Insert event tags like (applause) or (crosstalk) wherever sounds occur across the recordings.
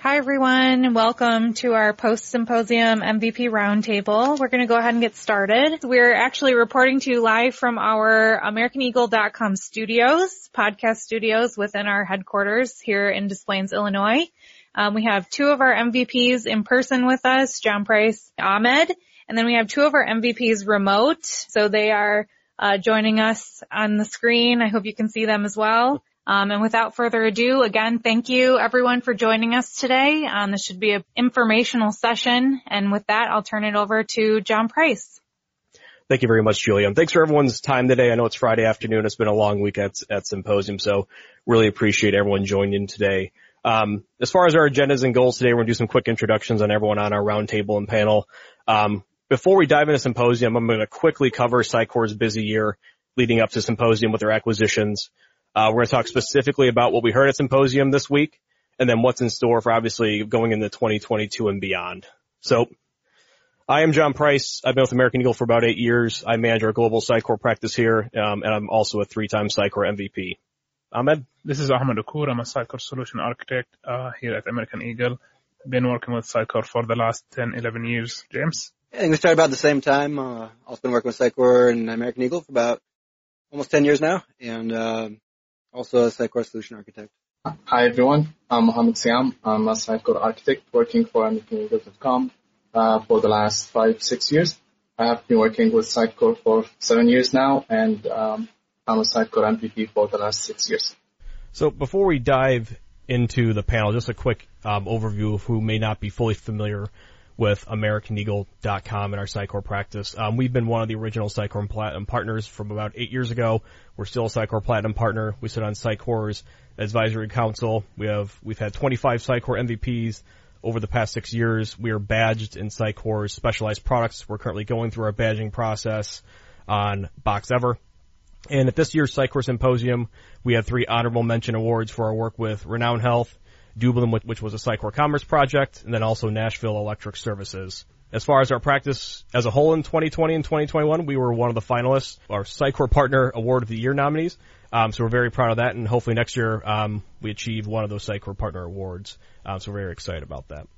Hi everyone, welcome to our post-symposium MVP roundtable. We're going to go ahead and get started. We're actually reporting to you live from our AmericanEagle.com studios, podcast studios within our headquarters here in Des Plaines, Illinois. Um, we have two of our MVPs in person with us, Jon Price, Ahmed, and then we have two of our MVPs remote. So they are uh, joining us on the screen. I hope you can see them as well. Um, and without further ado, again, thank you everyone for joining us today. Um, this should be an informational session. And with that, I'll turn it over to Jon Price. Thank you very much, Julia. Thanks for everyone's time today. I know it's Friday afternoon. It's been a long week at, at Symposium, so really appreciate everyone joining today. Um, as far as our agendas and goals today, we're going to do some quick introductions on everyone on our roundtable and panel. Um, before we dive into Symposium, I'm going to quickly cover Sitecore's busy year leading up to Symposium with their acquisitions. Uh, we're going to talk specifically about what we heard at Symposium this week and then what's in store for obviously going into 2022 and beyond. So I am Jon Price. I've been with American Eagle for about eight years. I manage our global Sitecore practice here, um, and I'm also a three-time Sitecore MVP. Ahmed? This is Ahmed Okour. I'm a Sitecore solution architect uh, here at American Eagle. Been working with Sitecore for the last 10, 11 years. James? I think we started about the same time. Uh, also been working with Sitecore and American Eagle for about almost 10 years now, and um, also a Sitecore solution architect. Hi everyone, I'm Mohammed Syam. I'm a Sitecore architect working for AmericanEagle.com uh, for the last five, six years. I have been working with Sitecore for seven years now, and um, I'm a Sitecore MVP for the last six years. So before we dive into the panel, just a quick um, overview of who may not be fully familiar with AmericanEagle.com and our Sitecore practice. Um, we've been one of the original Sitecore Platinum partners from about eight years ago. We're still a Sitecore Platinum partner. We sit on Sitecore's advisory council. We have we've had 25 Sitecore MVPs over the past six years. We are badged in Sitecore's specialized products. We're currently going through our badging process on BoxEver. And at this year's Sitecore Symposium, we had three honorable mention awards for our work with Renown Health, Dublin, which was a Sitecore Commerce project, and then also Nashville Electric Services. As far as our practice as a whole in 2020 and 2021, we were one of the finalists, our Sitecore Partner Award of the Year nominees. Um, so we're very proud of that, and hopefully next year um, we achieve one of those Sitecore Partner Awards. Um, so we're very excited about that.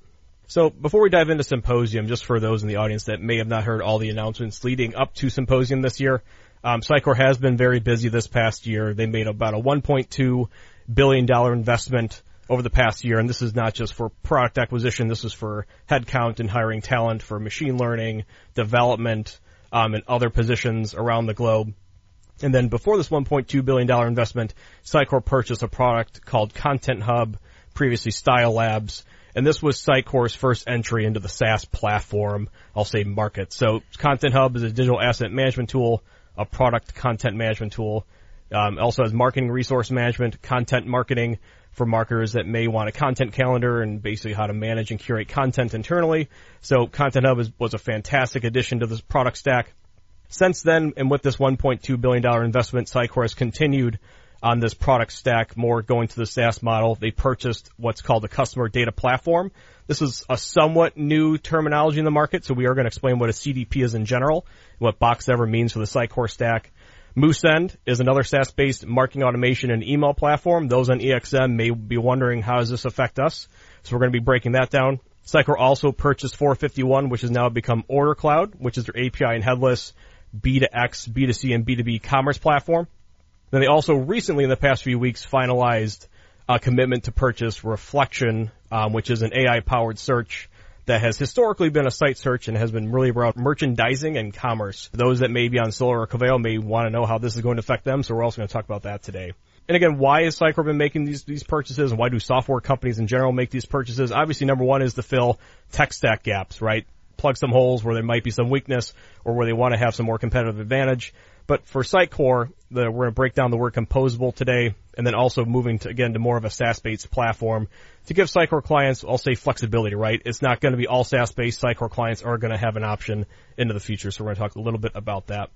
So before we dive into Symposium, just for those in the audience that may have not heard all the announcements leading up to Symposium this year, um, has been very busy this past year. They made about a 1.2 billion dollar investment over the past year, and this is not just for product acquisition. This is for headcount and hiring talent for machine learning, development, um, and other positions around the globe. And then before this 1.2 billion dollar investment, Sitecore purchased a product called Content Hub, previously Stylelabs, and this was Sitecore's first entry into the SaaS platform, I'll say market. So Content Hub is a digital asset management tool, a product content management tool. Um, also has marketing resource management, content marketing, for marketers that may want a content calendar and basically how to manage and curate content internally. So Content Hub is, was a fantastic addition to this product stack. Since then, and with this $1.2 billion investment, Sitecore has continued on this product stack, more going to the SaaS model. They purchased what's called a customer data platform. This is a somewhat new terminology in the market, so we are going to explain what a CDP is in general, what Box BoxEver means for the Sitecore stack. Moosend is another SaaS-based marketing automation and email platform. Those on EXM may be wondering how does this affect us? So we're going to be breaking that down. Sitecore also purchased 451, which has now become Order Cloud, which is their API and headless B2X, B2C, and B2B commerce platform. Then they also recently, in the past few weeks, finalized a commitment to purchase Reflektion, um, which is an AI-powered search that has historically been a site search and has been really about merchandising and commerce. Those that may be on Solr or Coveo may want to know how this is going to affect them, so we're also going to talk about that today. And again, why has Sitecore been making these, these purchases and why do software companies in general make these purchases? Obviously, number one is to fill tech stack gaps, right? Plug some holes where there might be some weakness or where they want to have some more competitive advantage. But for Sitecore, the, we're going to break down the word composable today, and then also moving to, again to more of a SaaS-based platform to give Sitecore clients, I'll say flexibility, right? It's not going to be all SaaS-based. Sitecore clients are going to have an option into the future, so we're going to talk a little bit about that.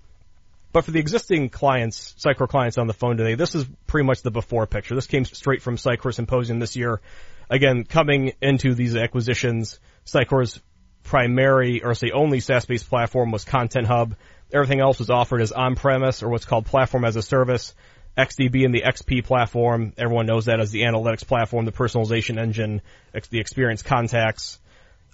But for the existing clients, Sitecore clients on the phone today, this is pretty much the before picture. This came straight from Sitecore Symposium this year. Again, coming into these acquisitions, Sitecore's primary, or say only SaaS-based platform was Content Hub. Everything else was offered as on-premise or what's called platform as a service. XDB and the XP platform. Everyone knows that as the analytics platform, the personalization engine, the experience contacts.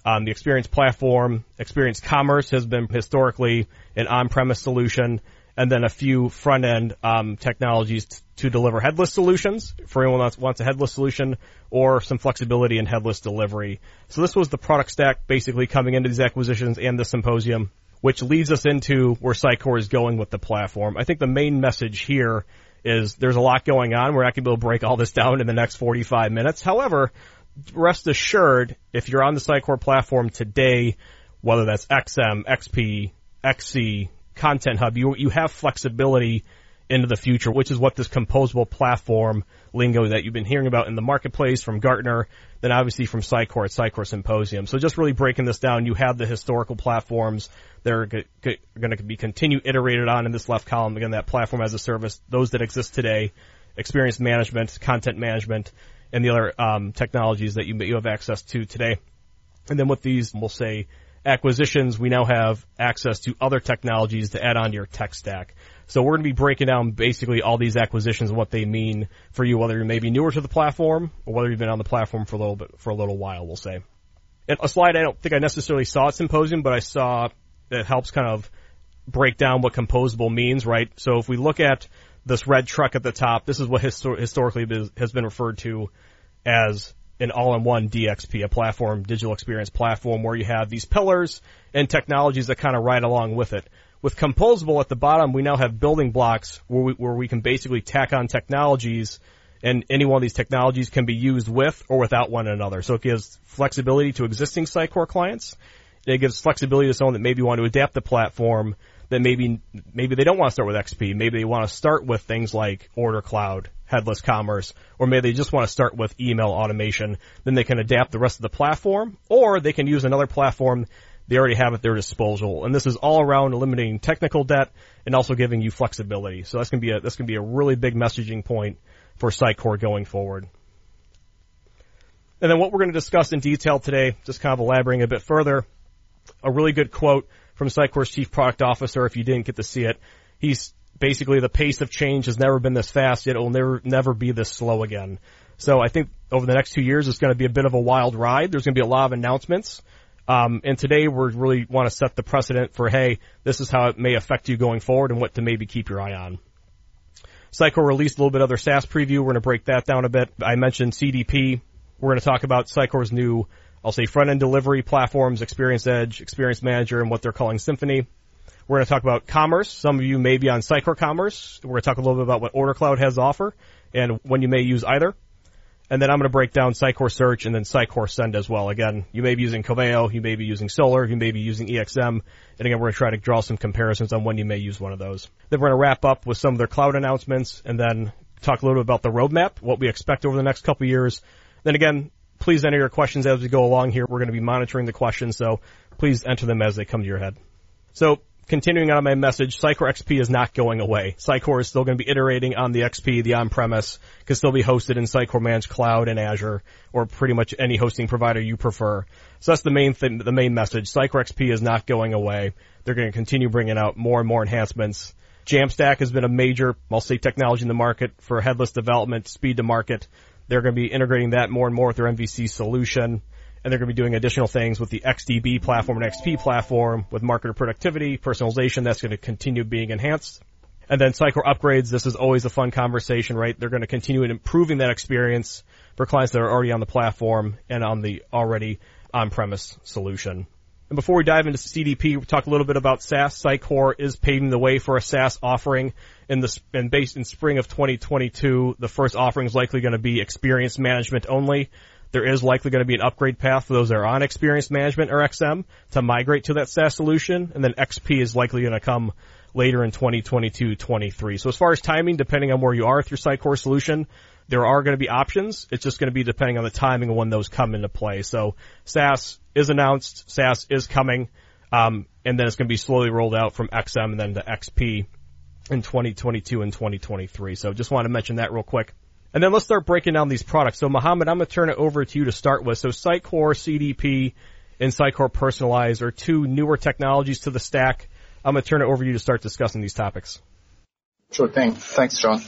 Um, the experience platform, experience commerce has been historically an on-premise solution and then a few front end um, technologies t- to deliver headless solutions for anyone that wants a headless solution or some flexibility in headless delivery. So this was the product stack basically coming into these acquisitions and the symposium, which leads us into where Sitecore is going with the platform. I think the main message here is there's a lot going on. We're not going to be able to break all this down in the next 45 minutes. However, rest assured, if you're on the Sitecore platform today, whether that's XM, XP, XC, Content Hub, you you have flexibility into the future, which is what this composable platform lingo that you've been hearing about in the marketplace from Gartner, then obviously from Sitecore at Sitecore Symposium. So just really breaking this down, you have the historical platforms g- going to be continued iterated on in this left column. Again, that platform as a service, those that exist today, experience management, content management, and the other um, technologies that you, you have access to today. And then with these, we'll say acquisitions, we now have access to other technologies to add on to your tech stack. So we're going to be breaking down basically all these acquisitions and what they mean for you, whether you're maybe newer to the platform or whether you've been on the platform for a little bit, for a little while, we'll say. And a slide I don't think I necessarily saw at Symposium, but I saw that helps kind of break down what composable means, right? So if we look at this red truck at the top, this is what histor- historically has been referred to as an all-in-one DXP, a platform, digital experience platform where you have these pillars and technologies that kind of ride along with it. With composable at the bottom, we now have building blocks where we, where we can basically tack on technologies and any one of these technologies can be used with or without one another. So it gives flexibility to existing Sitecore clients. It gives flexibility to someone that maybe want to adapt the platform that maybe maybe they don't want to start with XP. Maybe they want to start with things like Order Cloud, headless commerce, or maybe they just want to start with email automation. Then they can adapt the rest of the platform, or they can use another platform they already have at their disposal. And this is all around eliminating technical debt and also giving you flexibility. So that's gonna be a that's gonna be a really big messaging point for Sitecore going forward. And then what we're going to discuss in detail today, just kind of elaborating a bit further, a really good quote from Sitecore's chief product officer. If you didn't get to see it, he's basically the pace of change has never been this fast. It will never never be this slow again. So I think over the next two years, it's going to be a bit of a wild ride. There's going to be a lot of announcements. Um, and today we really want to set the precedent for, hey, this is how it may affect you going forward and what to maybe keep your eye on. Sitecore released a little bit of their SaaS preview. We're going to break that down a bit. I mentioned CDP. We're going to talk about Sitecore's new I'll say front end delivery platforms, Experience Edge, Experience Manager, and what they're calling Symphony. We're going to talk about commerce. Some of you may be on Sitecore Commerce. We're going to talk a little bit about what Order Cloud has to offer and when you may use either. And then I'm going to break down Sitecore Search and then Sitecore Send as well. Again, you may be using Coveo, you may be using Solr, you may be using EXM. And again, we're going to try to draw some comparisons on when you may use one of those. Then we're going to wrap up with some of their cloud announcements and then talk a little bit about the roadmap, what we expect over the next couple years. Then again, please enter your questions as we go along here. We're going to be monitoring the questions, so please enter them as they come to your head. So continuing on my message, Sitecore XP is not going away. Sitecore is still going to be iterating on the XP, the on-premise, can still be hosted in Sitecore Managed Cloud and Azure, or pretty much any hosting provider you prefer. So that's the main thing, the main message. Sitecore XP is not going away. They're going to continue bringing out more and more enhancements. Jamstack has been a major, I'll say, technology in the market for headless development, speed to market. They're going to be integrating that more and more with their MVC solution. And they're going to be doing additional things with the XDB platform and XP platform with marketer productivity, personalization. That's going to continue being enhanced. And then Sitecore upgrades. This is always a fun conversation, right? They're going to continue improving that experience for clients that are already on the platform and on the already on-premise solution. And before we dive into CDP, we talk a little bit about SaaS. Sitecore is paving the way for a SaaS offering in the and based in spring of 2022. The first offering is likely going to be experience management only. There is likely going to be an upgrade path for those that are on experience management or XM to migrate to that SaaS solution, and then XP is likely going to come later in 2022, 23. So as far as timing, depending on where you are with your Sitecore solution, there are going to be options. It's just going to be depending on the timing of when those come into play. So SaaS is announced, SaaS is coming, um, and then it's going to be slowly rolled out from XM and then to XP in 2022 and 2023. So just want to mention that real quick. And then let's start breaking down these products. So Mohammed, I'm going to turn it over to you to start with. So Sitecore CDP and Sitecore Personalize are two newer technologies to the stack. I'm going to turn it over to you to start discussing these topics. Sure thing. Thanks, Jon.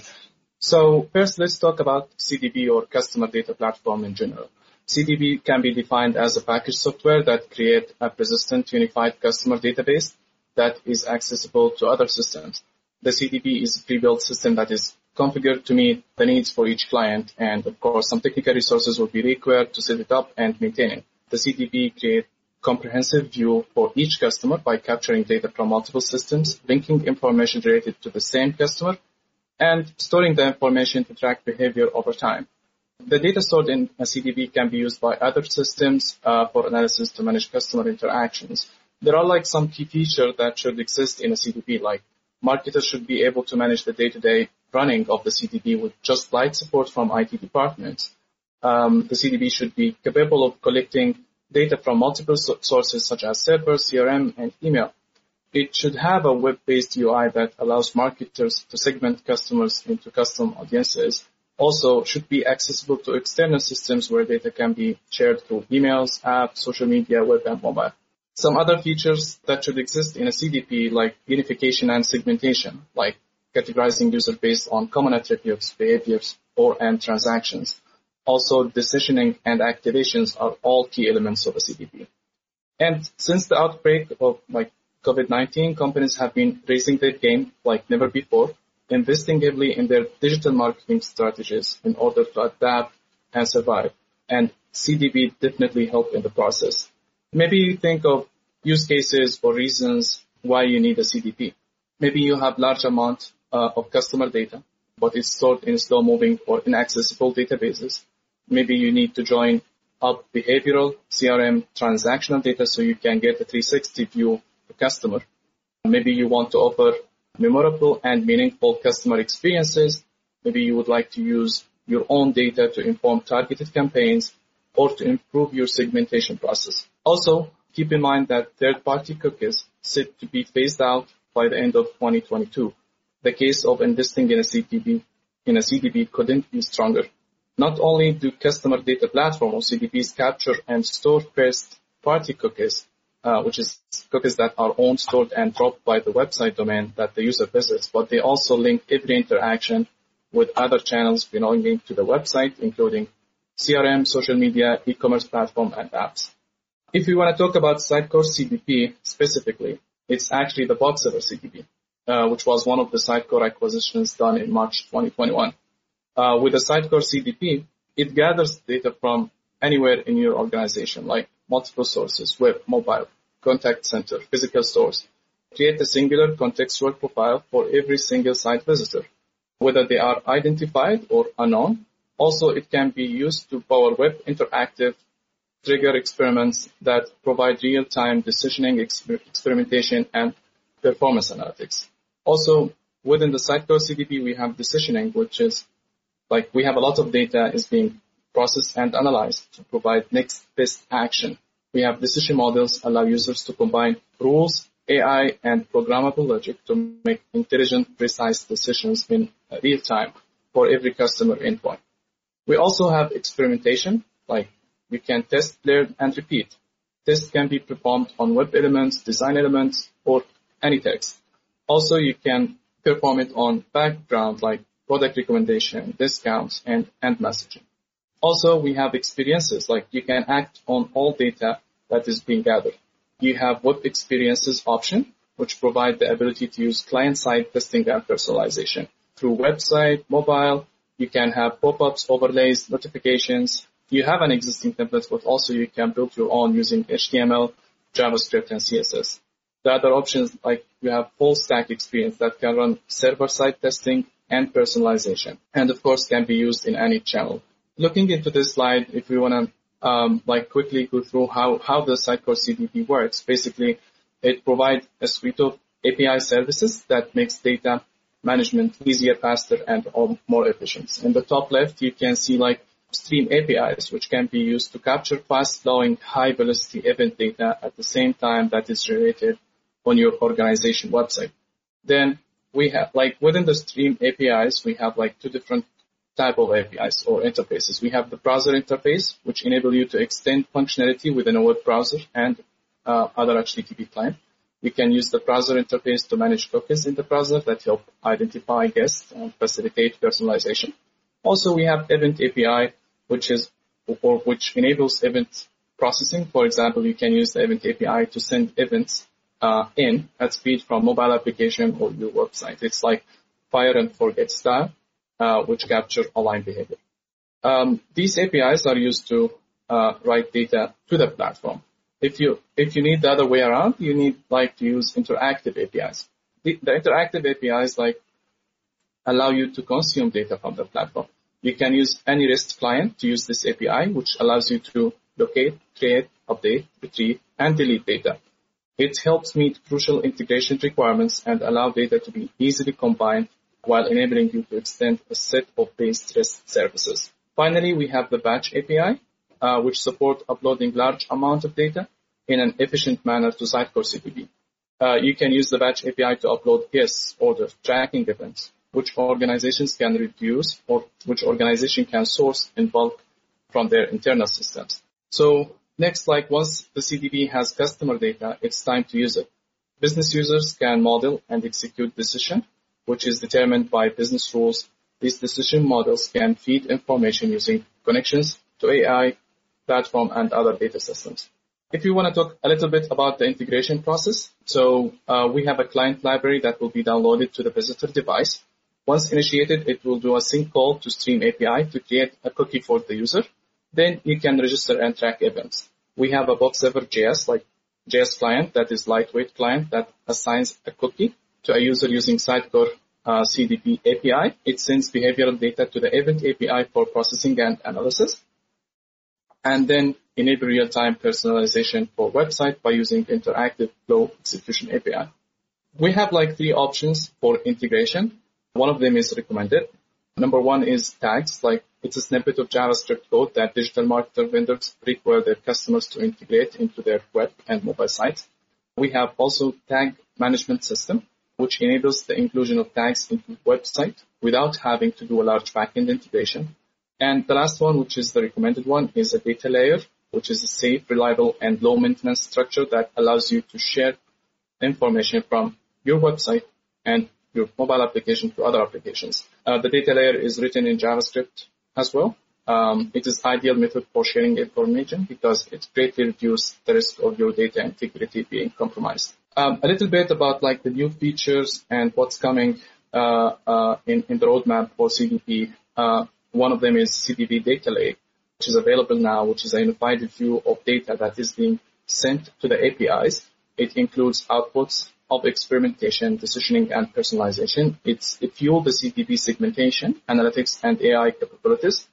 So first, let's talk about CDP or Customer Data Platform in general. CDP can be defined as a package software that create a persistent unified customer database that is accessible to other systems. The CDP is a pre-built system that is configured to meet the needs for each client, and of course, some technical resources will be required to set it up and maintain it. The CDP create comprehensive view for each customer by capturing data from multiple systems, linking information related to the same customer, and storing the information to track behavior over time. The data stored in a CDP can be used by other systems uh, for analysis to manage customer interactions. There are like some key features that should exist in a CDP, like marketers should be able to manage the day-to-day running of the CDP with just light support from IT departments. Um, the CDP should be capable of collecting data from multiple so- sources such as servers, CRM, and email. It should have a web-based UI that allows marketers to segment customers into custom audiences. Also, should be accessible to external systems where data can be shared through emails, apps, social media, web, and mobile. Some other features that should exist in a CDP like unification and segmentation, like categorizing user based on common attributes, behaviors, or and transactions. Also, decisioning and activations are all key elements of a CDP. And since the outbreak of like COVID-19, companies have been raising their game like never before, investing heavily in their digital marketing strategies in order to adapt and survive. And CDP definitely helped in the process. Maybe you think of use cases or reasons why you need a CDP. Maybe you have large amount uh, of customer data, but it's stored in slow moving or inaccessible databases. Maybe you need to join up behavioral CRM transactional data so you can get a 360 view customer. Maybe you want to offer memorable and meaningful customer experiences. Maybe you would like to use your own data to inform targeted campaigns or to improve your segmentation process. Also, keep in mind that third-party cookies set to be phased out by the end of 2022. The case of investing in a CDP in a CDP couldn't be stronger. Not only do customer data platform or CDPs capture and store first-party cookies, uh, which is cookies that are owned, stored, and dropped by the website domain that the user visits, but they also link every interaction with other channels belonging to the website, including CRM, social media, e-commerce platform, and apps. If we want to talk about Sitecore CDP specifically, it's actually the Boxever CDP, uh, which was one of the Sitecore acquisitions done in March 2021. Uh, with the Sitecore CDP, it gathers data from anywhere in your organization, like multiple sources, web, mobile, contact center, physical stores. Create a singular contextual profile for every single site visitor, whether they are identified or unknown, also, it can be used to power web interactive trigger experiments that provide real-time decisioning, exper experimentation, and performance analytics. Also, within the Sitecore CDP, we have decisioning, which is like we have a lot of data is being processed and analyze to provide next best action. We have decision models allow users to combine rules, AI, and programmable logic to make intelligent, precise decisions in real time for every customer endpoint. We also have experimentation, like we can test, learn, and repeat. This can be performed on web elements, design elements, or any text. Also, you can perform it on background like product recommendation, discounts, and end messaging. Also, we have experiences like you can act on all data that is being gathered. You have web experiences option, which provide the ability to use client-side testing and personalization through website, mobile, you can have pop-ups, overlays, notifications. You have an existing template, but also you can build your own using HTML, JavaScript, and CSS. The other options, like you have full stack experience that can run server-side testing and personalization, and of course can be used in any channel. Looking into this slide, if we want to um, like quickly go through how, how the Sitecore CDP works, basically it provides a suite of API services that makes data management easier, faster, and more efficient. In the top left, you can see like stream APIs, which can be used to capture fast-flowing, high-velocity event data at the same time that is generated on your organization website. Then we have like within the stream APIs, we have like two different type of APIs or interfaces. We have the browser interface, which enable you to extend functionality within a web browser and uh, other HTTP client. You can use the browser interface to manage cookies in the browser that help identify guests and facilitate personalization. Also, we have Event API, which is or which enables event processing. For example, you can use the Event API to send events uh, in at speed from mobile application or your website. It's like fire and forget style, uh, which capture online behavior. Um, these APIs are used to uh, write data to the platform. If you if you need the other way around, you need like to use interactive APIs. The, the interactive APIs like allow you to consume data from the platform. You can use any REST client to use this API, which allows you to locate, create, update, retrieve, and delete data. It helps meet crucial integration requirements and allow data to be easily combined while enabling you to extend a set of base REST services. Finally, we have the batch API, uh, which support uploading large amount of data in an efficient manner to Sitecore CDP. Uh, you can use the batch API to upload guests, order, tracking events, which organizations can reduce or which organization can source in bulk from their internal systems. So next, like once the CDP has customer data, it's time to use it. Business users can model and execute decision, which is determined by business rules. These decision models can feed information using connections to AI, platform, and other data systems. If you want to talk a little bit about the integration process, so uh, we have a client library that will be downloaded to the visitor device. Once initiated, it will do a sync call to Stream API to create a cookie for the user. Then you can register and track events. We have a Boxever JS, like JS client that is lightweight client that assigns a cookie to a user using Sitecore uh, CDP API. It sends behavioral data to the event API for processing and analysis. And then enable real-time personalization for website by using interactive flow execution API. We have like three options for integration. One of them is recommended. Number one is tags, like it's a snippet of JavaScript code that digital marketer vendors require their customers to integrate into their web and mobile sites. We have also tag management system, which enables the inclusion of tags into website without having to do a large backend integration. And the last one, which is the recommended one, is a data layer, which is a safe, reliable, and low maintenance structure that allows you to share information from your website and your mobile application to other applications. Uh, the data layer is written in JavaScript as well. Um, it is ideal method for sharing information because it greatly reduces the risk of your data integrity being compromised. Um, a little bit about like the new features and what's coming uh, uh, in, in the roadmap for CDP. Uh, one of them is CDP Data Lake, which is available now, which is a unified view of data that is being sent to the APIs. It includes outputs, of experimentation, decisioning, and personalization. It's, it fuels the CDP segmentation, analytics, and AI capabilities.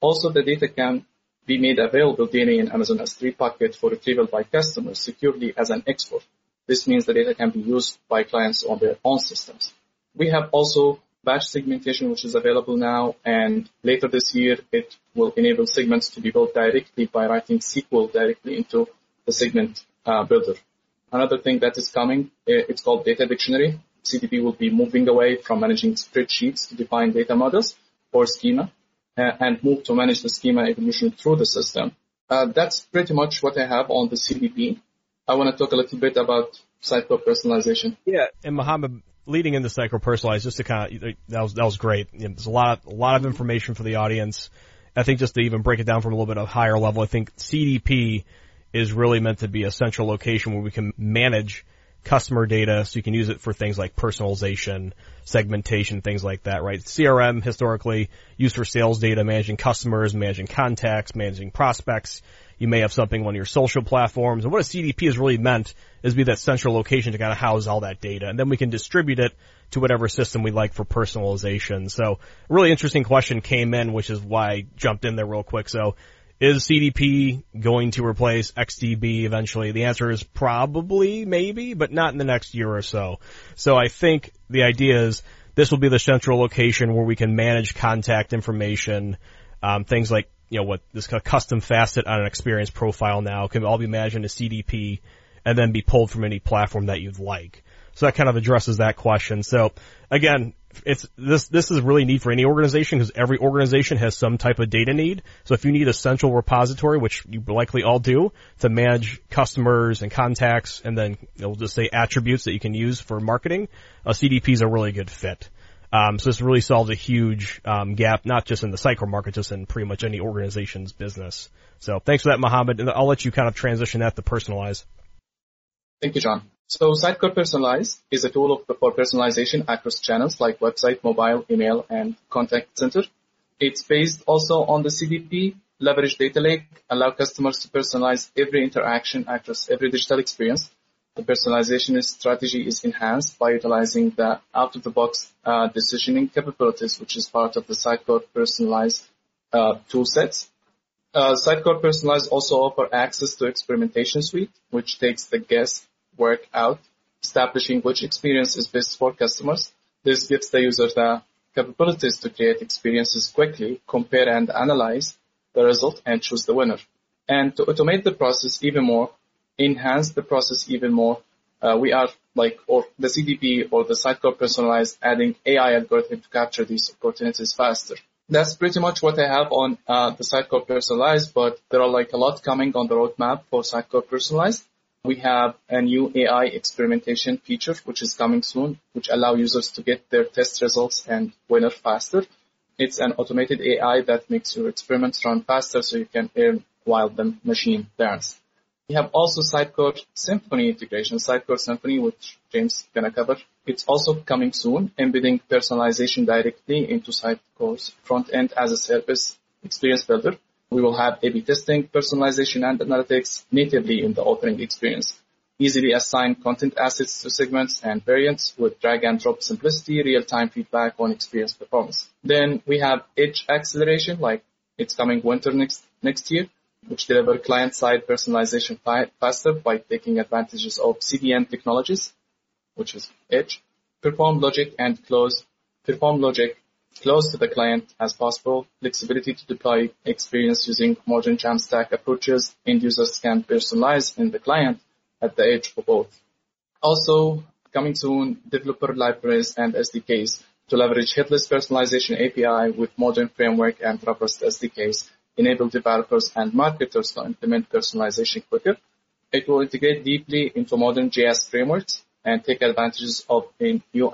Also, the data can be made available daily in Amazon S3 bucket for retrieval by customers securely as an export. This means the data can be used by clients on their own systems. We have also batch segmentation, which is available now, and later this year, it will enable segments to be built directly by writing SQL directly into the segment uh, builder. Another thing that is coming, eh, it's called data dictionary. CDP will be moving away from managing spreadsheets to define data models or schema uh, and move to manage the schema evolution through the system. Uh, that's pretty much what I have on the CDP. I want to talk a little bit about Sitecore personalization. Yeah, and Mohammed, leading into Sitecore personalized, just to kind of that was that was great. You know, there's a lot a lot of information for the audience. I think just to even break it down from a little bit of higher level, I think CDP is really meant to be a central location where we can manage customer data so you can use it for things like personalization, segmentation, things like that, right? CRM historically used for sales data, managing customers, managing contacts, managing prospects. You may have something on your social platforms. And what a CDP is really meant is be that central location to kind of house all that data. And then we can distribute it to whatever system we like for personalization. So a really interesting question came in, which is why I jumped in there real quick. So is CDP going to replace XDB eventually? The answer is probably, maybe, but not in the next year or so. So I think the idea is this will be the central location where we can manage contact information, um, things like, you know, what this custom facet on an experience profile now can all be managed in a CDP and then be pulled from any platform that you'd like. So that kind of addresses that question. So again, it's this this is really neat for any organization because every organization has some type of data need. So if you need a central repository, which you likely all do, to manage customers and contacts, and then we'll just say attributes that you can use for marketing, a CDP is a really good fit. Um, so this really solves a huge um, gap, not just in the Sitecore market, just in pretty much any organization's business. So thanks for that, Mohammed, and I'll let you kind of transition that to personalize. Thank you, Jon. So Sitecore Personalize is a tool for personalization across channels like website, mobile, email, and contact center. It's based also on the CDP, leverage data lake, allow customers to personalize every interaction across every digital experience. The personalization strategy is enhanced by utilizing the out-of-the-box uh, decisioning capabilities, which is part of the Sitecore personalized uh, tool sets. Uh, Sitecore Personalized also offer access to experimentation suite, which takes the guest work out, establishing which experience is best for customers. This gives the user the capabilities to create experiences quickly, compare and analyze the result, and choose the winner. And to automate the process even more, enhance the process even more, uh, we are like, or the CDP or the Sitecore personalized adding AI algorithm to capture these opportunities faster. That's pretty much what I have on uh, the Sitecore personalized, but there are like a lot coming on the roadmap for Sitecore personalized. We have a new AI experimentation feature, which is coming soon, which allow users to get their test results and winner faster. It's an automated AI that makes your experiments run faster so you can earn while the machine learns. We have also Sitecore Symphony integration, Sitecore Symphony, which James gonna cover. It's also coming soon, embedding personalization directly into Sitecore's front end as a service experience builder. We will have A-B testing, personalization, and analytics natively in the authoring experience. Easily assign content assets to segments and variants with drag and drop simplicity, real-time feedback on experience performance. Then we have edge acceleration, like it's coming winter next, next year, which deliver client-side personalization faster by taking advantages of CDN technologies, which is edge, perform logic and close, perform logic close to the client as possible, flexibility to deploy experience using modern Jamstack approaches, end users can personalize in the client at the edge for both. Also, coming soon, developer libraries and SDKs to leverage headless personalization API with modern framework and robust SDKs, enable developers and marketers to implement personalization quicker. It will integrate deeply into modern JS frameworks and take advantages of new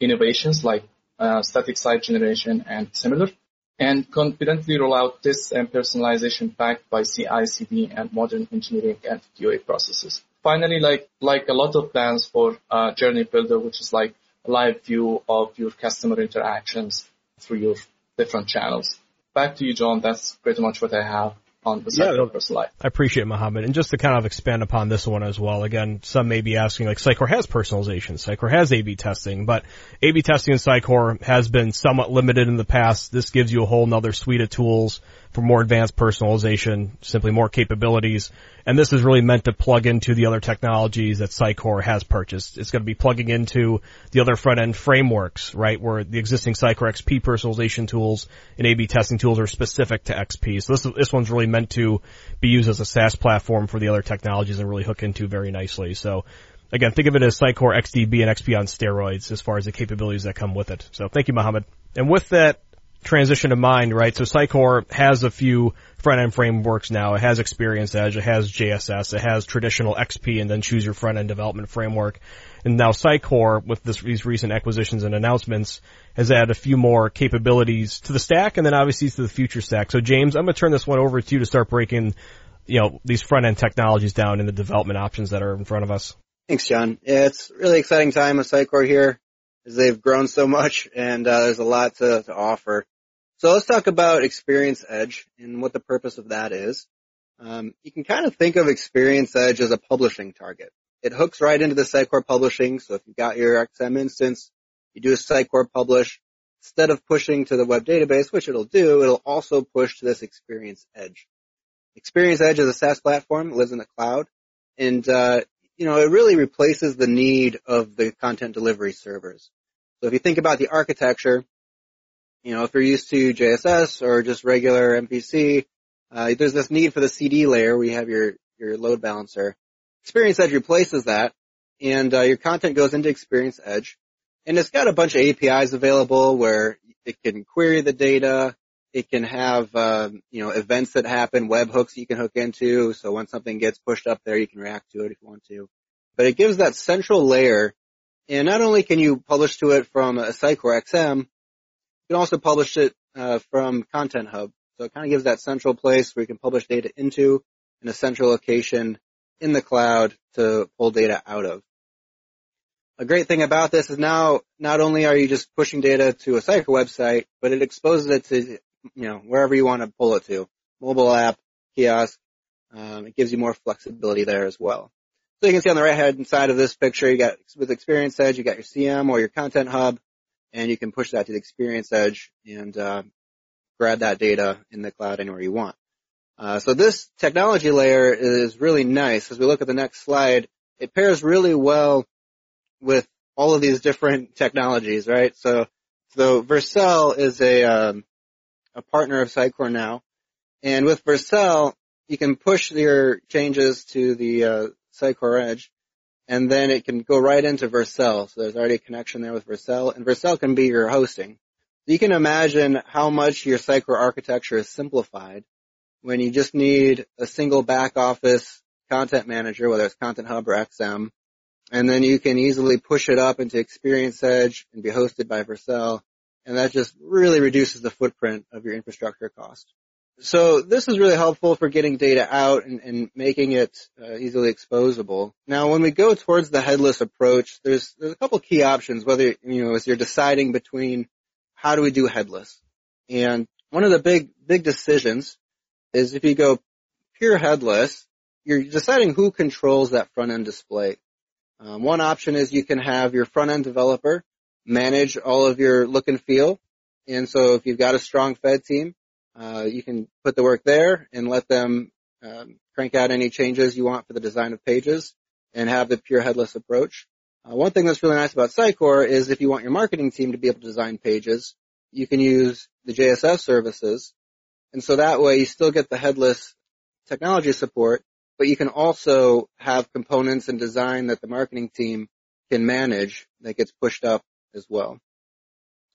innovations like uh, static site generation and similar, and confidently roll out this and personalization backed by CI, CD, and modern engineering and QA processes. Finally, like, like a lot of plans for uh, Journey Builder, which is like a live view of your customer interactions through your different channels. Back to you, Jon. That's pretty much what I have on the Sitecore yeah, I appreciate Mohammed. And just to kind of expand upon this one as well, again, some may be asking like Sitecore has personalization, Sitecore has A-B testing, but A-B testing in Sitecore has been somewhat limited in the past. This gives you a whole nother suite of tools for more advanced personalization, simply more capabilities. And this is really meant to plug into the other technologies that Sitecore has purchased. It's going to be plugging into the other front end frameworks, right, where the existing Sitecore XP personalization tools and A-B testing tools are specific to XP. So this, this one's really meant to be used as a SaaS platform for the other technologies and really hook into very nicely. So again, think of it as Sitecore XDB and XP on steroids as far as the capabilities that come with it. So thank you, Mohammed. And with that, transition of mind, right? So Sitecore has a few front end frameworks now. It has Experience Edge, it has JSS, it has traditional XP, and then choose your front end development framework. And now Sitecore, with this, these recent acquisitions and announcements, has added a few more capabilities to the stack, and then obviously to the future stack. So James, I'm going to turn this one over to you to start breaking, you know, these front end technologies down in the development options that are in front of us. Thanks, Jon. Yeah, it's really exciting time with Sitecore here as they've grown so much and uh, there's a lot to, to offer. So let's talk about Experience Edge and what the purpose of that is. Um, you can kind of think of Experience Edge as a publishing target. It hooks right into the Sitecore publishing. So if you've got your XM instance, you do a Sitecore publish. Instead of pushing to the web database, which it'll do, it'll also push to this Experience Edge. Experience Edge is a SaaS platform. Lives in the cloud. And, uh, you know, it really replaces the need of the content delivery servers. So if you think about the architecture, you know, if you're used to JSS or just regular MVC, uh, there's this need for the CD layer where you have your, your load balancer. Experience Edge replaces that and uh, your content goes into Experience Edge. And it's got a bunch of APIs available where it can query the data. It can have, um, you know, events that happen, webhooks you can hook into. So when something gets pushed up there, you can react to it if you want to. But it gives that central layer. And not only can you publish to it from a Sitecore XM, you can also publish it uh, from Content Hub. So it kind of gives that central place where you can publish data into in a central location in the cloud to pull data out of. A great thing about this is now not only are you just pushing data to a Sitecore website, but it exposes it to, you know, wherever you want to pull it to. Mobile app, kiosk, um, it gives you more flexibility there as well. So you can see on the right hand side of this picture, you got with Experience Edge, you got your CM or your Content Hub, and you can push that to the Experience Edge and uh, grab that data in the cloud anywhere you want. Uh, so this technology layer is really nice. As we look at the next slide, it pairs really well with all of these different technologies, right? So, so Vercel is a um, a partner of Sitecore now, and with Vercel, you can push your changes to the uh, Sitecore Edge, and then it can go right into Vercel. So there's already a connection there with Vercel, and Vercel can be your hosting. So you can imagine how much your architecture is simplified when you just need a single back office content manager, whether it's Content Hub or XM, and then you can easily push it up into Experience Edge and be hosted by Vercel, and that just really reduces the footprint of your infrastructure cost. So this is really helpful for getting data out and, and making it uh, easily exposable. Now, when we go towards the headless approach, there's there's a couple key options. Whether you know as you're deciding between how do we do headless, and one of the big big decisions is if you go pure headless, you're deciding who controls that front end display. Um, one option is you can have your front end developer manage all of your look and feel. And so if you've got a strong Fed team, uh, you can put the work there and let them um, crank out any changes you want for the design of pages and have the pure headless approach. Uh, one thing that's really nice about Sitecore is if you want your marketing team to be able to design pages, you can use the JSS services and so that way you still get the headless technology support, but you can also have components and design that the marketing team can manage that gets pushed up as well.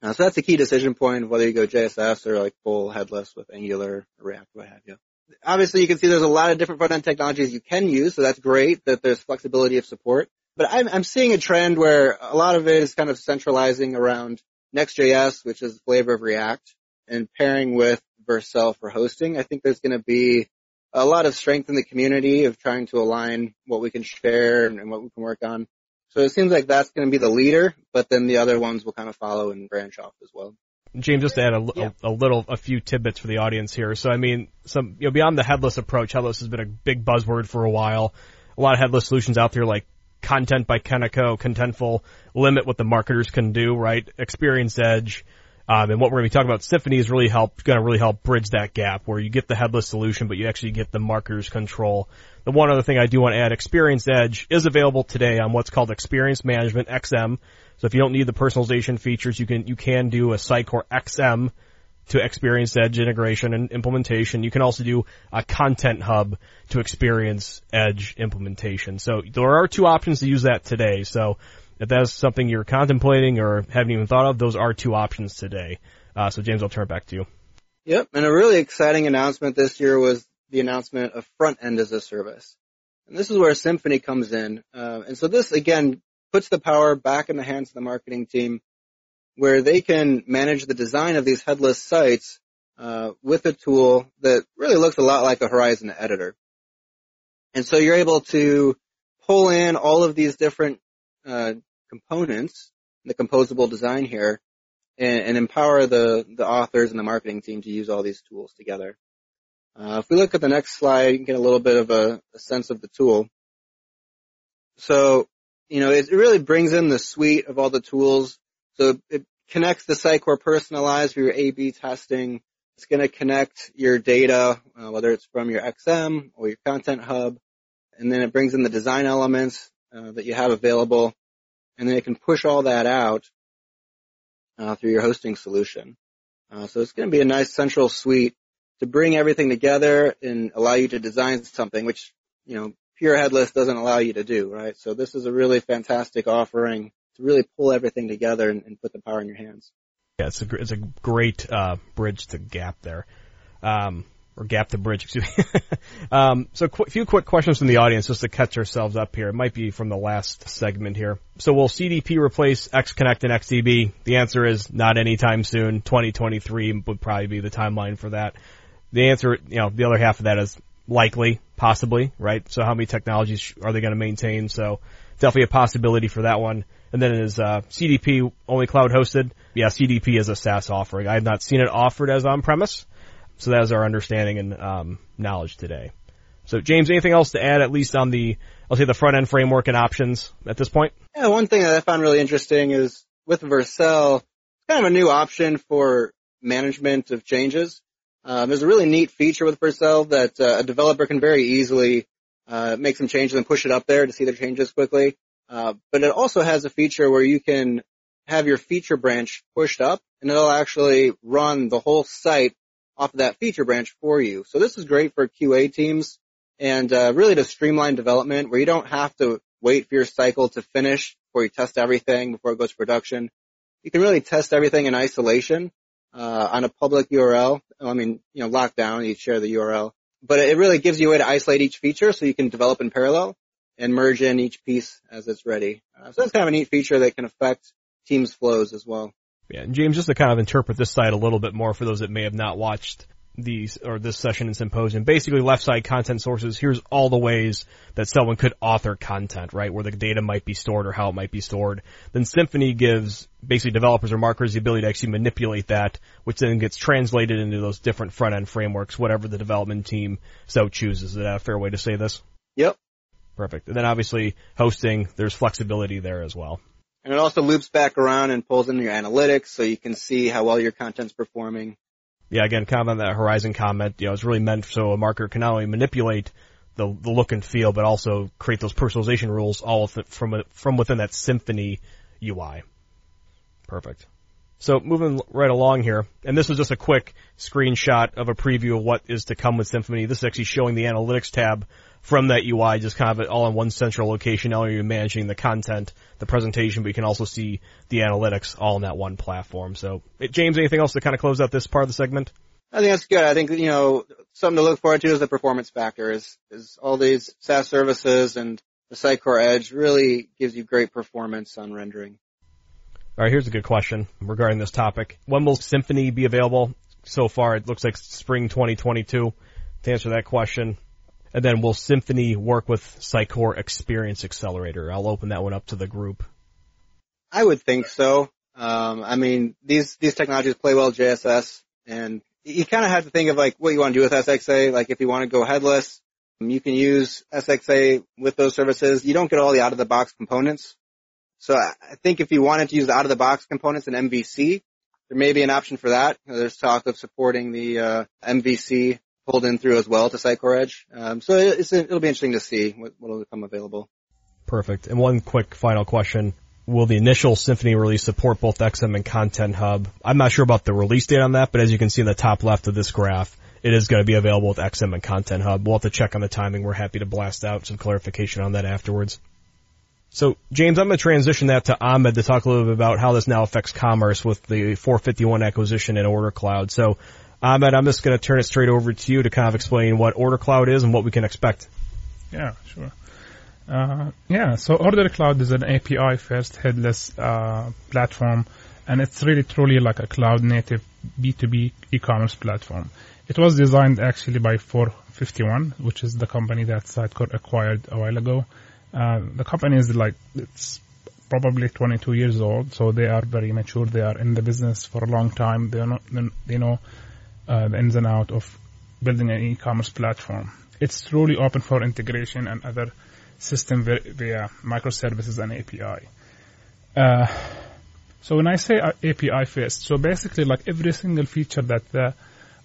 Uh, so that's a key decision point of whether you go JSS or like full headless with Angular or React, what have you. Obviously you can see there's a lot of different front end technologies you can use, so that's great that there's flexibility of support. But I'm, I'm seeing a trend where a lot of it is kind of centralizing around Next.js, which is the flavor of React, and pairing with Vercel for hosting. I think there's going to be a lot of strength in the community of trying to align what we can share and, what we can work on. So it seems like that's going to be the leader, but then the other ones will kind of follow and branch off as well. James, just to add a, yeah. a, a, little, a few tidbits for the audience here. So, I mean, some, you know, beyond the headless approach, headless has been a big buzzword for a while. A lot of headless solutions out there like Kontent by Kentico, Contentful, limit what the marketers can do, right? Experience Edge, um, and what we're going to be talking about, Symphony is really help, going to really help bridge that gap where you get the headless solution, but you actually get the marketers control. The one other thing I do want to add, Experience Edge is available today on what's called Experience Management XM. So if you don't need the personalization features, you can, you can do a Sitecore XM to Experience Edge integration and implementation. You can also do a Content Hub to Experience Edge implementation. So there are two options to use that today. So if that's something you're contemplating or haven't even thought of, those are two options today. Uh, so James, I'll turn it back to you. Yep, and a really exciting announcement this year was the announcement of front end as a service. And this is where Symphony comes in. Uh, and so this again puts the power back in the hands of the marketing team where they can manage the design of these headless sites uh, with a tool that really looks a lot like a Horizon editor. And so you're able to pull in all of these different uh, components, the composable design here, and, and, empower the, the authors and the marketing team to use all these tools together. Uh, if we look at the next slide, you can get a little bit of a, a sense of the tool. So, you know, it, it, really brings in the suite of all the tools. So it connects the Sitecore personalized for your A-B testing. It's going to connect your data, uh, whether it's from your XM or your Content Hub, and then it brings in the design elements uh, that you have available and then it can push all that out uh, through your hosting solution. Uh, so it's going to be a nice central suite to bring everything together and allow you to design something, which you know pure headless doesn't allow you to do, right? So this is a really fantastic offering to really pull everything together and, and put the power in your hands. Yeah, it's a it's a great uh, bridge to gap there. Um, or gap the bridge, excuse me. (laughs) um, so a qu- few quick questions from the audience just to catch ourselves up here. It might be from the last segment here. So will CDP replace XConnect and XDB? The answer is not anytime soon. 2023 would probably be the timeline for that. The answer, you know, the other half of that is likely, possibly, right? So how many technologies are they going to maintain? So definitely a possibility for that one. And then is uh, CDP only cloud hosted? Yeah, CDP is a SaaS offering. I have not seen it offered as on premise. So that is our understanding and um, knowledge today. So James, anything else to add, at least on the, I'll say the front end framework and options at this point? Yeah, one thing that I found really interesting is with Vercel, kind of a new option for management of changes. Um, there's a really neat feature with Vercel that uh, a developer can very easily uh, make some changes and push it up there to see the changes quickly. Uh, but it also has a feature where you can have your feature branch pushed up and it'll actually run the whole site off of that feature branch for you. So this is great for QA teams and uh, really to streamline development where you don't have to wait for your cycle to finish before you test everything before it goes to production. You can really test everything in isolation uh, on a public URL. I mean, you know, lockdown, you share the URL, but it really gives you a way to isolate each feature so you can develop in parallel and merge in each piece as it's ready. Uh, so that's kind of a neat feature that can affect teams flows as well. Yeah, and James, just to kind of interpret this side a little bit more for those that may have not watched these or this session and symposium. Basically, left side content sources. Here's all the ways that someone could author content, right? Where the data might be stored or how it might be stored. Then Symphony gives basically developers or marketers the ability to actually manipulate that, which then gets translated into those different front end frameworks, whatever the development team so chooses. Is that a fair way to say this? Yep. Perfect. And then obviously hosting, there's flexibility there as well. And it also loops back around and pulls in your analytics so you can see how well your content's performing. Yeah, again, on that Horizon comment, you know, it's really meant so a marketer can not only manipulate the, the look and feel, but also create those personalization rules all from, from within that Symphony UI. Perfect. So moving right along here, and this is just a quick screenshot of a preview of what is to come with Symphony. This is actually showing the analytics tab from that UI, just kind of all in one central location. Not only are you managing the content, the presentation, but you can also see the analytics all in that one platform. So, James, anything else to kind of close out this part of the segment? I think that's good. I think, you know, something to look forward to is the performance factor is, is all these SaaS services and the Sitecore Edge really gives you great performance on rendering. All right, here's a good question regarding this topic. When will Symphony be available? So far, it looks like spring 2022. To answer that question, and then will Symphony work with Sitecore Experience Accelerator? I'll open that one up to the group. I would think so. Um, I mean, these these technologies play well JSS, and you kind of have to think of like what you want to do with SXA. Like if you want to go headless, you can use SXA with those services. You don't get all the out of the box components. So I think if you wanted to use the out of the box components in MVC, there may be an option for that. There's talk of supporting the uh, MVC pulled in through as well to Sitecore Edge. Um, so it'll be interesting to see what will become available. Perfect. And one quick final question. Will the initial Symphony release support both XM and Content Hub? I'm not sure about the release date on that, but as you can see in the top left of this graph, it is going to be available with XM and Content Hub. We'll have to check on the timing. We're happy to blast out some clarification on that afterwards. So, James, I'm going to transition that to Ahmed to talk a little bit about how this now affects commerce with the 451 acquisition and Order Cloud. So, Ahmed, I'm just going to turn it straight over to you to kind of explain what Order Cloud is and what we can expect. Yeah, sure. Uh, yeah, so Order Cloud is an API first headless uh, platform, and it's really truly like a cloud native B2B e-commerce platform. It was designed actually by 451, which is the company that Sitecore acquired a while ago. Uh, the company is like, it's probably 22 years old, so they are very mature. They are in the business for a long time. They know, they know uh, the ins and out of building an e-commerce platform. It's truly open for integration and other system via, via microservices and API. Uh, so when I say API first, so basically like every single feature that the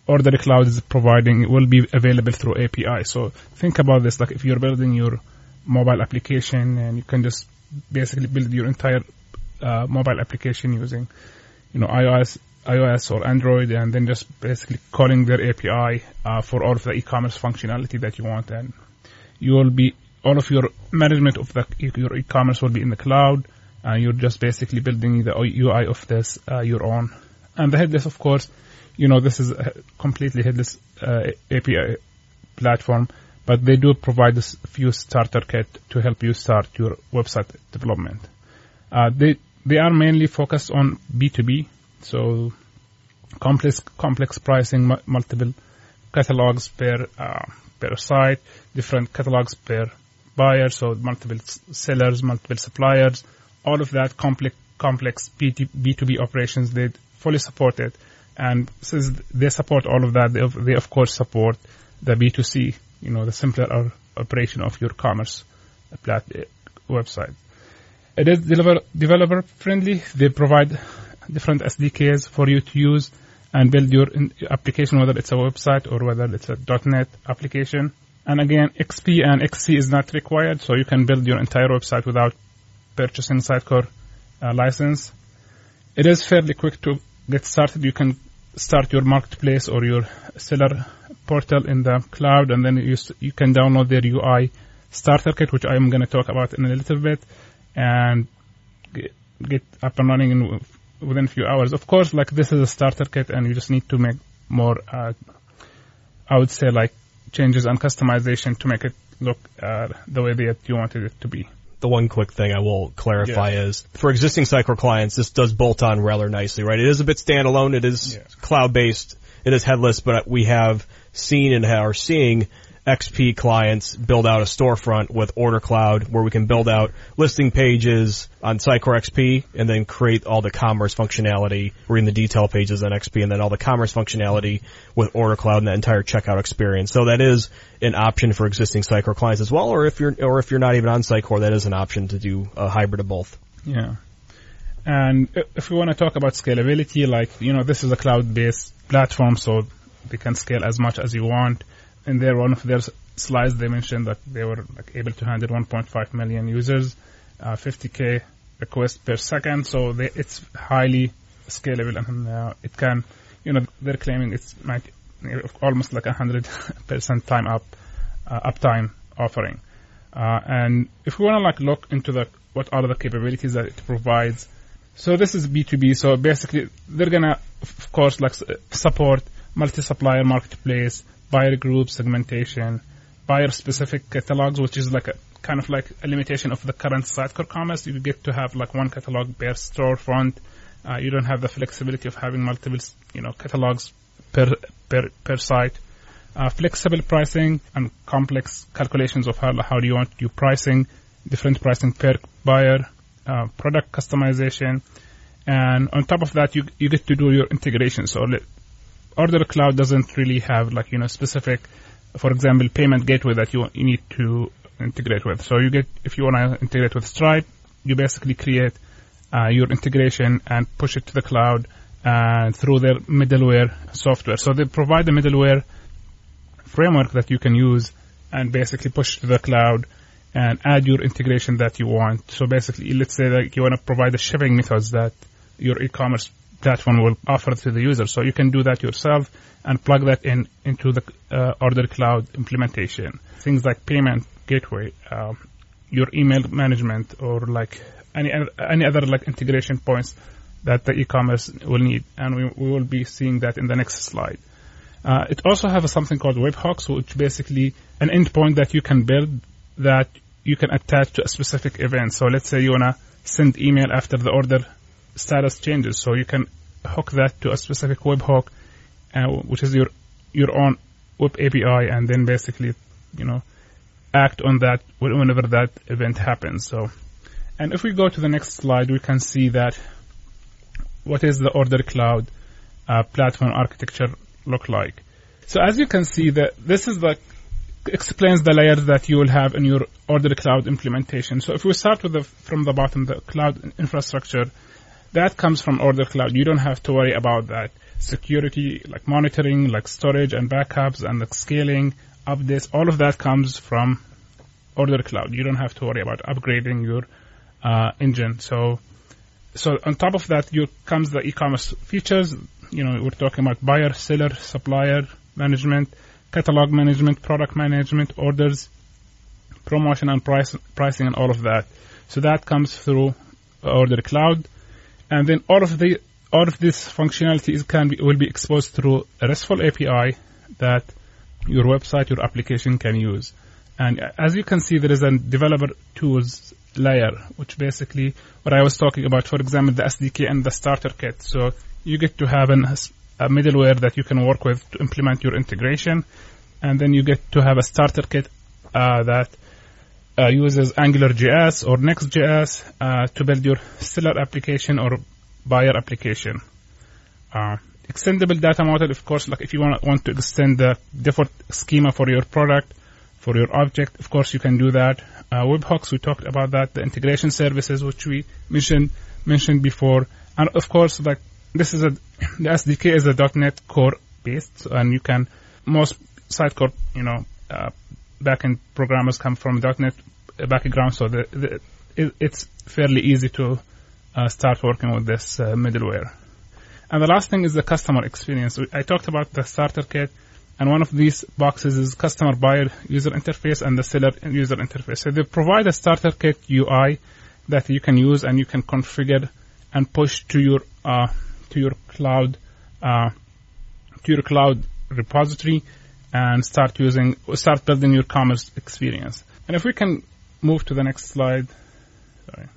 Order Cloud is providing will be available through API. So think about this, like if you're building your mobile application and you can just basically build your entire uh, mobile application using, you know, iOS iOS or Android and then just basically calling their API uh, for all of the e-commerce functionality that you want and you will be all of your management of the your e-commerce will be in the cloud and you're just basically building the UI of this uh, your own. And the headless, of course, you know, this is a completely headless uh, API platform, but they do provide a few starter kit to help you start your website development. Uh, they they are mainly focused on B2B, so complex complex pricing, mu- multiple catalogs per uh, per site, different catalogs per buyer, so multiple sellers, multiple suppliers, all of that complex complex B2B operations they fully support it. And since they support all of that, they of, they of course support the B2C, you know, the simpler operation of your commerce website. It is developer friendly. They provide different SDKs for you to use and build your application, whether it's a website or whether it's a .NET application. And again, XP and XC is not required, so you can build your entire website without purchasing Sitecore uh, license. It is fairly quick to get started. You can start your marketplace or your seller portal in the cloud, and then you you can download their UI starter kit, which I'm going to talk about in a little bit, and get, up and running in within a few hours. Of course, like this is a starter kit, and you just need to make more. Uh, I would say like changes and customization to make it look uh, the way that you wanted it to be. The one quick thing I will clarify yeah. is for existing Sitecore clients, this does bolt on rather nicely, right? It is a bit standalone. It is yeah. cloud based. It is headless, but we have seen and are seeing XP clients build out a storefront with Order Cloud where we can build out listing pages on Sitecore XP and then create all the commerce functionality. We're in the detail pages on XP and then all the commerce functionality with Order Cloud and that entire checkout experience. So that is an option for existing Sitecore clients as well, or if you're or if you're not even on Sitecore, that is an option to do a hybrid of both. Yeah. And if we want to talk about scalability, like, you know, this is a cloud-based platform, so they can scale as much as you want in their one of their slides they mentioned that they were like able to handle 1.5 million users, uh, 50k requests per second. So they, it's highly scalable and uh, it can, you know, they're claiming it's like almost like a hundred (laughs) percent time up uh, uptime offering. Uh, and if we want to like look into the what are the capabilities that it provides, so this is B2B. So basically, they're gonna, of course, like support multi-supplier marketplace, buyer group segmentation, buyer specific catalogs, which is like a kind of like a limitation of the current Sitecore commerce. You get to have like one catalog per storefront. Uh, you don't have the flexibility of having multiple, you know, catalogs per per per site. Uh, flexible pricing and complex calculations of how how do you want your pricing, different pricing per buyer, uh, product customization, and on top of that, you you get to do your integration. So Order Cloud doesn't really have like, you know, specific, for example, payment gateway that you, need to integrate with. So you get, if you want to integrate with Stripe, you basically create uh, your integration and push it to the cloud uh, through their middleware software. So they provide the middleware framework that you can use and basically push to the cloud and add your integration that you want. So basically, let's say that you want to provide the shipping methods that your e-commerce platform will offer to the user. So you can do that yourself and plug that in into the uh, Order Cloud implementation. Things like payment gateway, uh, your email management, or like any any other like integration points that the e-commerce will need, and we, we will be seeing that in the next slide. Uh, it also has something called webhooks, which basically an endpoint that you can build that you can attach to a specific event. So let's say you wanna send email after the order status changes. So you can hook that to a specific webhook, uh, which is your your own web API, and then basically, you know, act on that whenever that event happens. So, and if we go to the next slide, we can see that what is the Order Cloud uh, platform architecture look like. So as you can see, that this is the explains the layers that you will have in your Order Cloud implementation. So if we start with the from the bottom, the cloud infrastructure, that comes from Order Cloud. You don't have to worry about that security, like monitoring, like storage and backups and like scaling, updates. All of that comes from Order Cloud. You don't have to worry about upgrading your uh, engine. So, so on top of that, you comes the e-commerce features. You know, we're talking about buyer, seller, supplier management, catalog management, product management, orders, promotion and price, pricing, and all of that. So that comes through Order Cloud, and then all of the all of this functionality is, can be, will be exposed through a RESTful API that your website, your application can use. And as you can see, there is a developer tools layer, which basically what I was talking about, for example, the SDK and the starter kit. So you get to have an, a middleware that you can work with to implement your integration, and then you get to have a starter kit uh, that uh, uses AngularJS or Next.js uh, to build your seller application or buyer application. Uh, extendable data model, of course, like if you want, want to extend the default schema for your product, for your object, of course you can do that. Uh, webhooks, we talked about that. The integration services, which we mentioned mentioned before, and of course, like this is a the SDK is a .NET Core based, and you can most Sitecore, you know, uh, backend programmers come from .NET background, so the, the, it, it's fairly easy to uh, start working with this uh, middleware. And the last thing is the customer experience. I talked about the starter kit, and one of these boxes is customer buyer user interface and the seller user interface. So they provide a starter kit UI that you can use and you can configure and push to your uh, to your cloud uh, to your cloud repository and start using start building your commerce experience. And if we can move to the next slide. Sorry.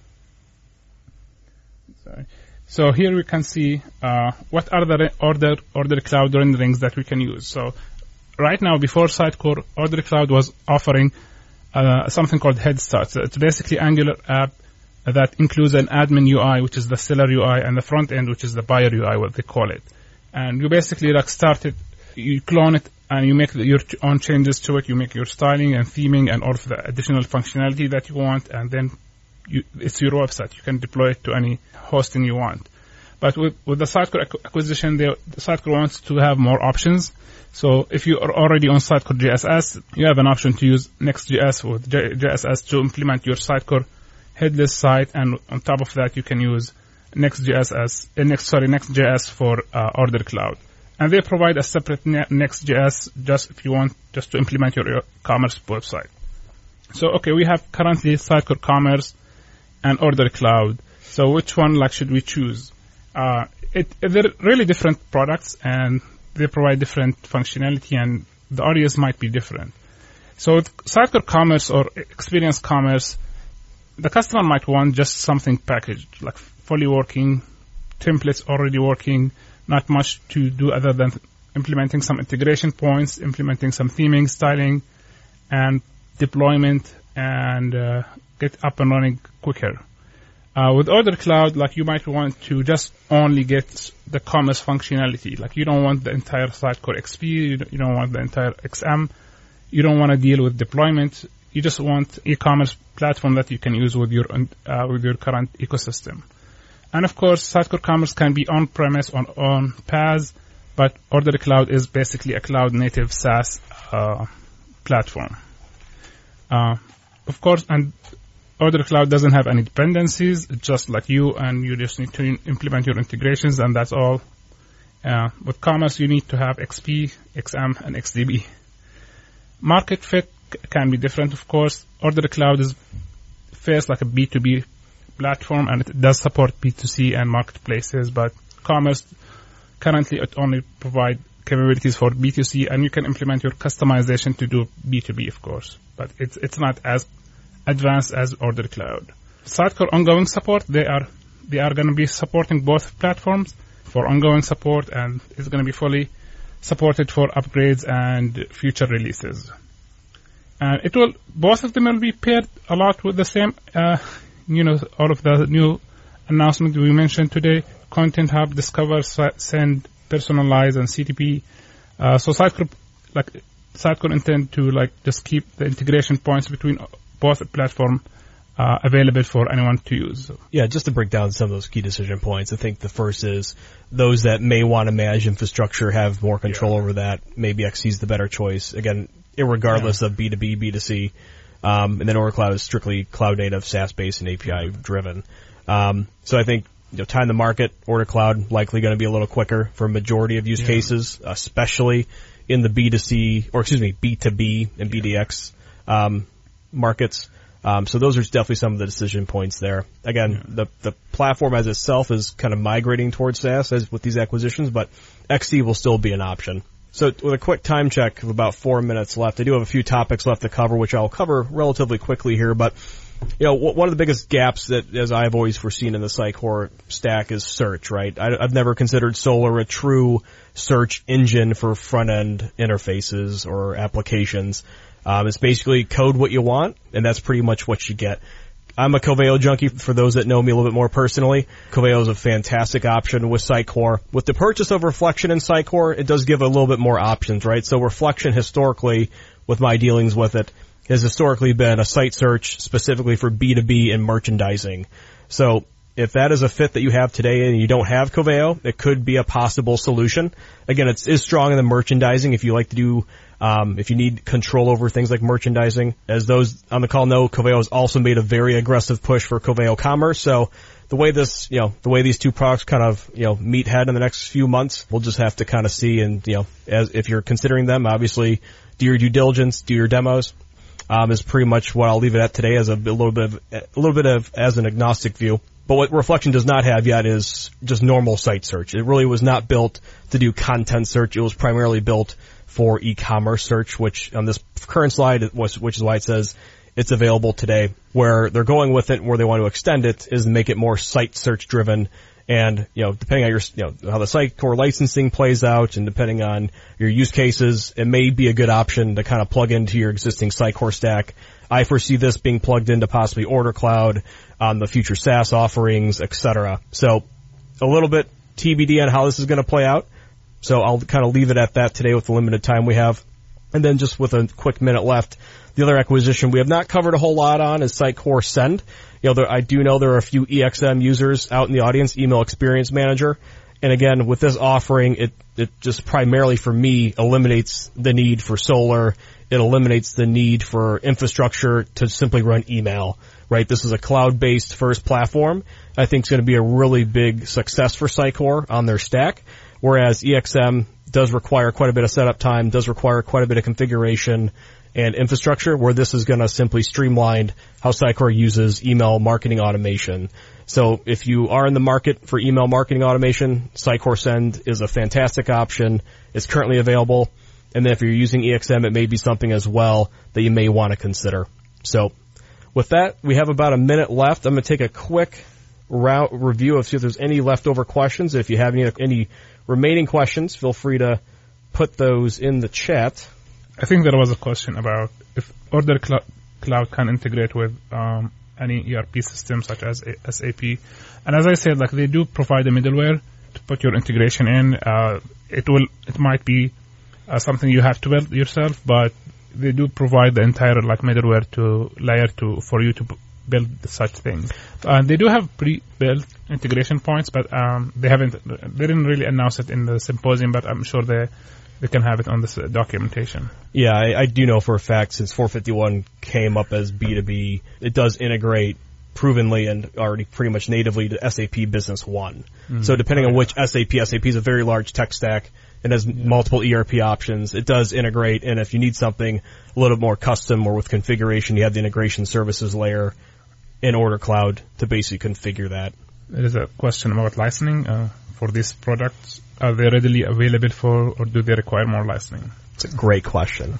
Sorry. So here we can see uh, what are the order order cloud renderings that we can use. So right now, before Sitecore, Order Cloud was offering uh, something called Head Start. So it's basically Angular app that includes an admin UI, which is the seller UI, and the front end, which is the buyer UI, what they call it. And you basically like start it, you clone it, and you make your own changes to it. You make your styling and theming and all of the additional functionality that you want, and then you, it's your website. You can deploy it to any hosting you want. But with, with the Sitecore acquisition, the Sitecore wants to have more options. So if you are already on Sitecore JSS, you have an option to use Next.js with JSS to implement your Sitecore headless site, and on top of that, you can use Next.js uh, next sorry Next.js for uh, Order Cloud, and they provide a separate Next.js just if you want just to implement your, commerce website. So okay, we have currently Sitecore Commerce and Order Cloud. So which one like should we choose? Uh, it, they're really different products and they provide different functionality and the audience might be different. So with Sitecore Commerce or Experience Commerce, the customer might want just something packaged, like fully working, templates already working, not much to do other than implementing some integration points, implementing some theming, styling, and deployment, and uh, get up and running quicker. Uh, with Order Cloud, like you might want to just only get the commerce functionality. Like you don't want the entire Sitecore XP, you don't, want the entire XM, you don't want to deal with deployment. You just want e-commerce platform that you can use with your uh, with your current ecosystem. And of course, Sitecore Commerce can be on-premise on on PaaS, but Order Cloud is basically a cloud-native SaaS uh, platform. Uh, of course, and Order Cloud doesn't have any dependencies, just like you, and you just need to implement your integrations, and that's all. Uh, with Commerce, you need to have XP, XM, and XDB. Market fit can be different, of course. Order Cloud is first like a B2B platform, and it does support B2C and marketplaces, but Commerce currently it only provide capabilities for B2C, and you can implement your customization to do B2B, of course. But it's it's not as advanced as Order Cloud. Sitecore ongoing support, they are they are going to be supporting both platforms for ongoing support, and it's going to be fully supported for upgrades and future releases. And it will both of them will be paired a lot with the same, uh, you know, all of the new announcements we mentioned today: Content Hub, Discover, Send, Personalize, and CDP. Uh, so Sitecore, like Sitecore intend to like just keep the integration points between both platform uh, available for anyone to use. Yeah, just to break down some of those key decision points, I think the first is those that may want to manage infrastructure have more control yeah. over that. Maybe XC is the better choice. Again, regardless yeah. of B2B, B2C. Um, and then Order Cloud is strictly cloud native, SaaS based, and API driven. Um, so I think you know, time to market, Order Cloud likely going to be a little quicker for a majority of use yeah. cases, especially in the B2C or excuse me B2B and BDX um, markets. Um, so those are definitely some of the decision points there. Again, yeah. the the platform as itself is kind of migrating towards SaaS as with these acquisitions, but XC will still be an option. So with a quick time check of about four minutes left, I do have a few topics left to cover, which I'll cover relatively quickly here, but you know, one of the biggest gaps that, as I've always foreseen in the Sitecore stack is search, right? I, have never considered Solr a true search engine for front end interfaces or applications. Um, it's basically code what you want, and that's pretty much what you get. I'm a Coveo junkie for those that know me a little bit more personally. Coveo is a fantastic option with Sitecore. With the purchase of Reflektion in Sitecore, it does give a little bit more options, right? So Reflektion historically, with my dealings with it, has historically been a site search specifically for B2B and merchandising. So if that is a fit that you have today and you don't have Coveo, it could be a possible solution. Again, it's is strong in the merchandising if you like to do um, if you need control over things like merchandising. As those on the call know, Coveo has also made a very aggressive push for Coveo Commerce. So the way this, you know, the way these two products kind of, you know, meet head in the next few months, we'll just have to kind of see. And you know, as if you're considering them, obviously do your due diligence, do your demos, um, is pretty much what I'll leave it at today as a, a little bit of a little bit of as an agnostic view. But what Reflektion does not have yet is just normal site search. It really was not built to do content search. It was primarily built for e-commerce search, which on this current slide, which is why it says it's available today. Where they're going with it, where they want to extend it, is make it more site search driven and, you know, depending on your, you know, how the Sitecore licensing plays out and depending on your use cases, it may be a good option to kind of plug into your existing Sitecore stack. I foresee this being plugged into possibly Order Cloud on the future SaaS offerings, etc. So a little bit TBD on how this is going to play out. So I'll kind of leave it at that today with the limited time we have. And then just with a quick minute left, the other acquisition we have not covered a whole lot on is Sitecore Send you know, there, I do know there are a few EXM users out in the audience, Email Experience Manager. And again, with this offering, it, it just primarily for me eliminates the need for Solr. It eliminates the need for infrastructure to simply run email, right? This is a cloud-based first platform. I think it's going to be a really big success for Sitecore on their stack. Whereas EXM does require quite a bit of setup time, does require quite a bit of configuration, and infrastructure where this is going to simply streamline how Sitecore uses email marketing automation. So if you are in the market for email marketing automation, Sitecore Send is a fantastic option. It's currently available. And then if you're using EXM, it may be something as well that you may want to consider. So with that, we have about a minute left. I'm going to take a quick route review of see if there's any leftover questions. If you have any, any remaining questions, feel free to put those in the chat. I think there was a question about if Order Cl- Cloud can integrate with um, any ERP system such as SAP. And as I said, like they do provide a middleware to put your integration in. Uh, it will, it might be uh, something you have to build yourself, but they do provide the entire like middleware to layer to for you to build such things. Uh, they do have pre-built integration points, but um, they haven't. They didn't really announce it in the symposium, but I'm sure they they can have it on this uh, documentation. Yeah, I, I do know for a fact since 451 came up as B2B, it does integrate provenly and already pretty much natively to SAP Business One. Mm-hmm. So depending on which SAP, SAP is a very large tech stack and has yeah. multiple ERP options. It does integrate, and if you need something a little more custom or with configuration, you have the integration services layer in Order Cloud to basically configure that. There is a question about licensing uh, for these products are they readily available for, or do they require more licensing? It's a great question.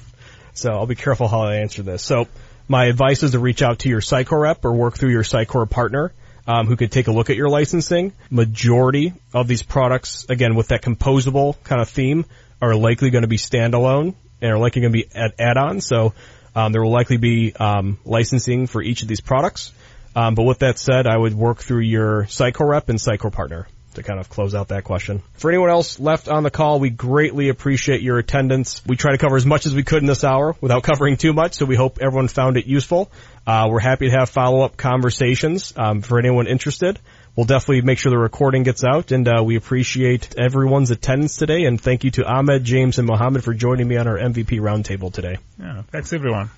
So I'll be careful how I answer this. So my advice is to reach out to your Sitecore rep or work through your Sitecore partner. Um, who could take a look at your licensing. Majority of these products, again, with that composable kind of theme, are likely going to be standalone and are likely going to be add-ons. So um, there will likely be um, licensing for each of these products. Um, but with that said, I would work through your Sitecore rep and Sitecore partner to kind of close out that question. For anyone else left on the call, we greatly appreciate your attendance. We try to cover as much as we could in this hour without covering too much, so we hope everyone found it useful. Uh, we're happy to have follow-up conversations um, for anyone interested. We'll definitely make sure the recording gets out, and uh, we appreciate everyone's attendance today. And thank you to Ahmed, James, and Mohammed for joining me on our MVP roundtable today. Yeah, thanks everyone.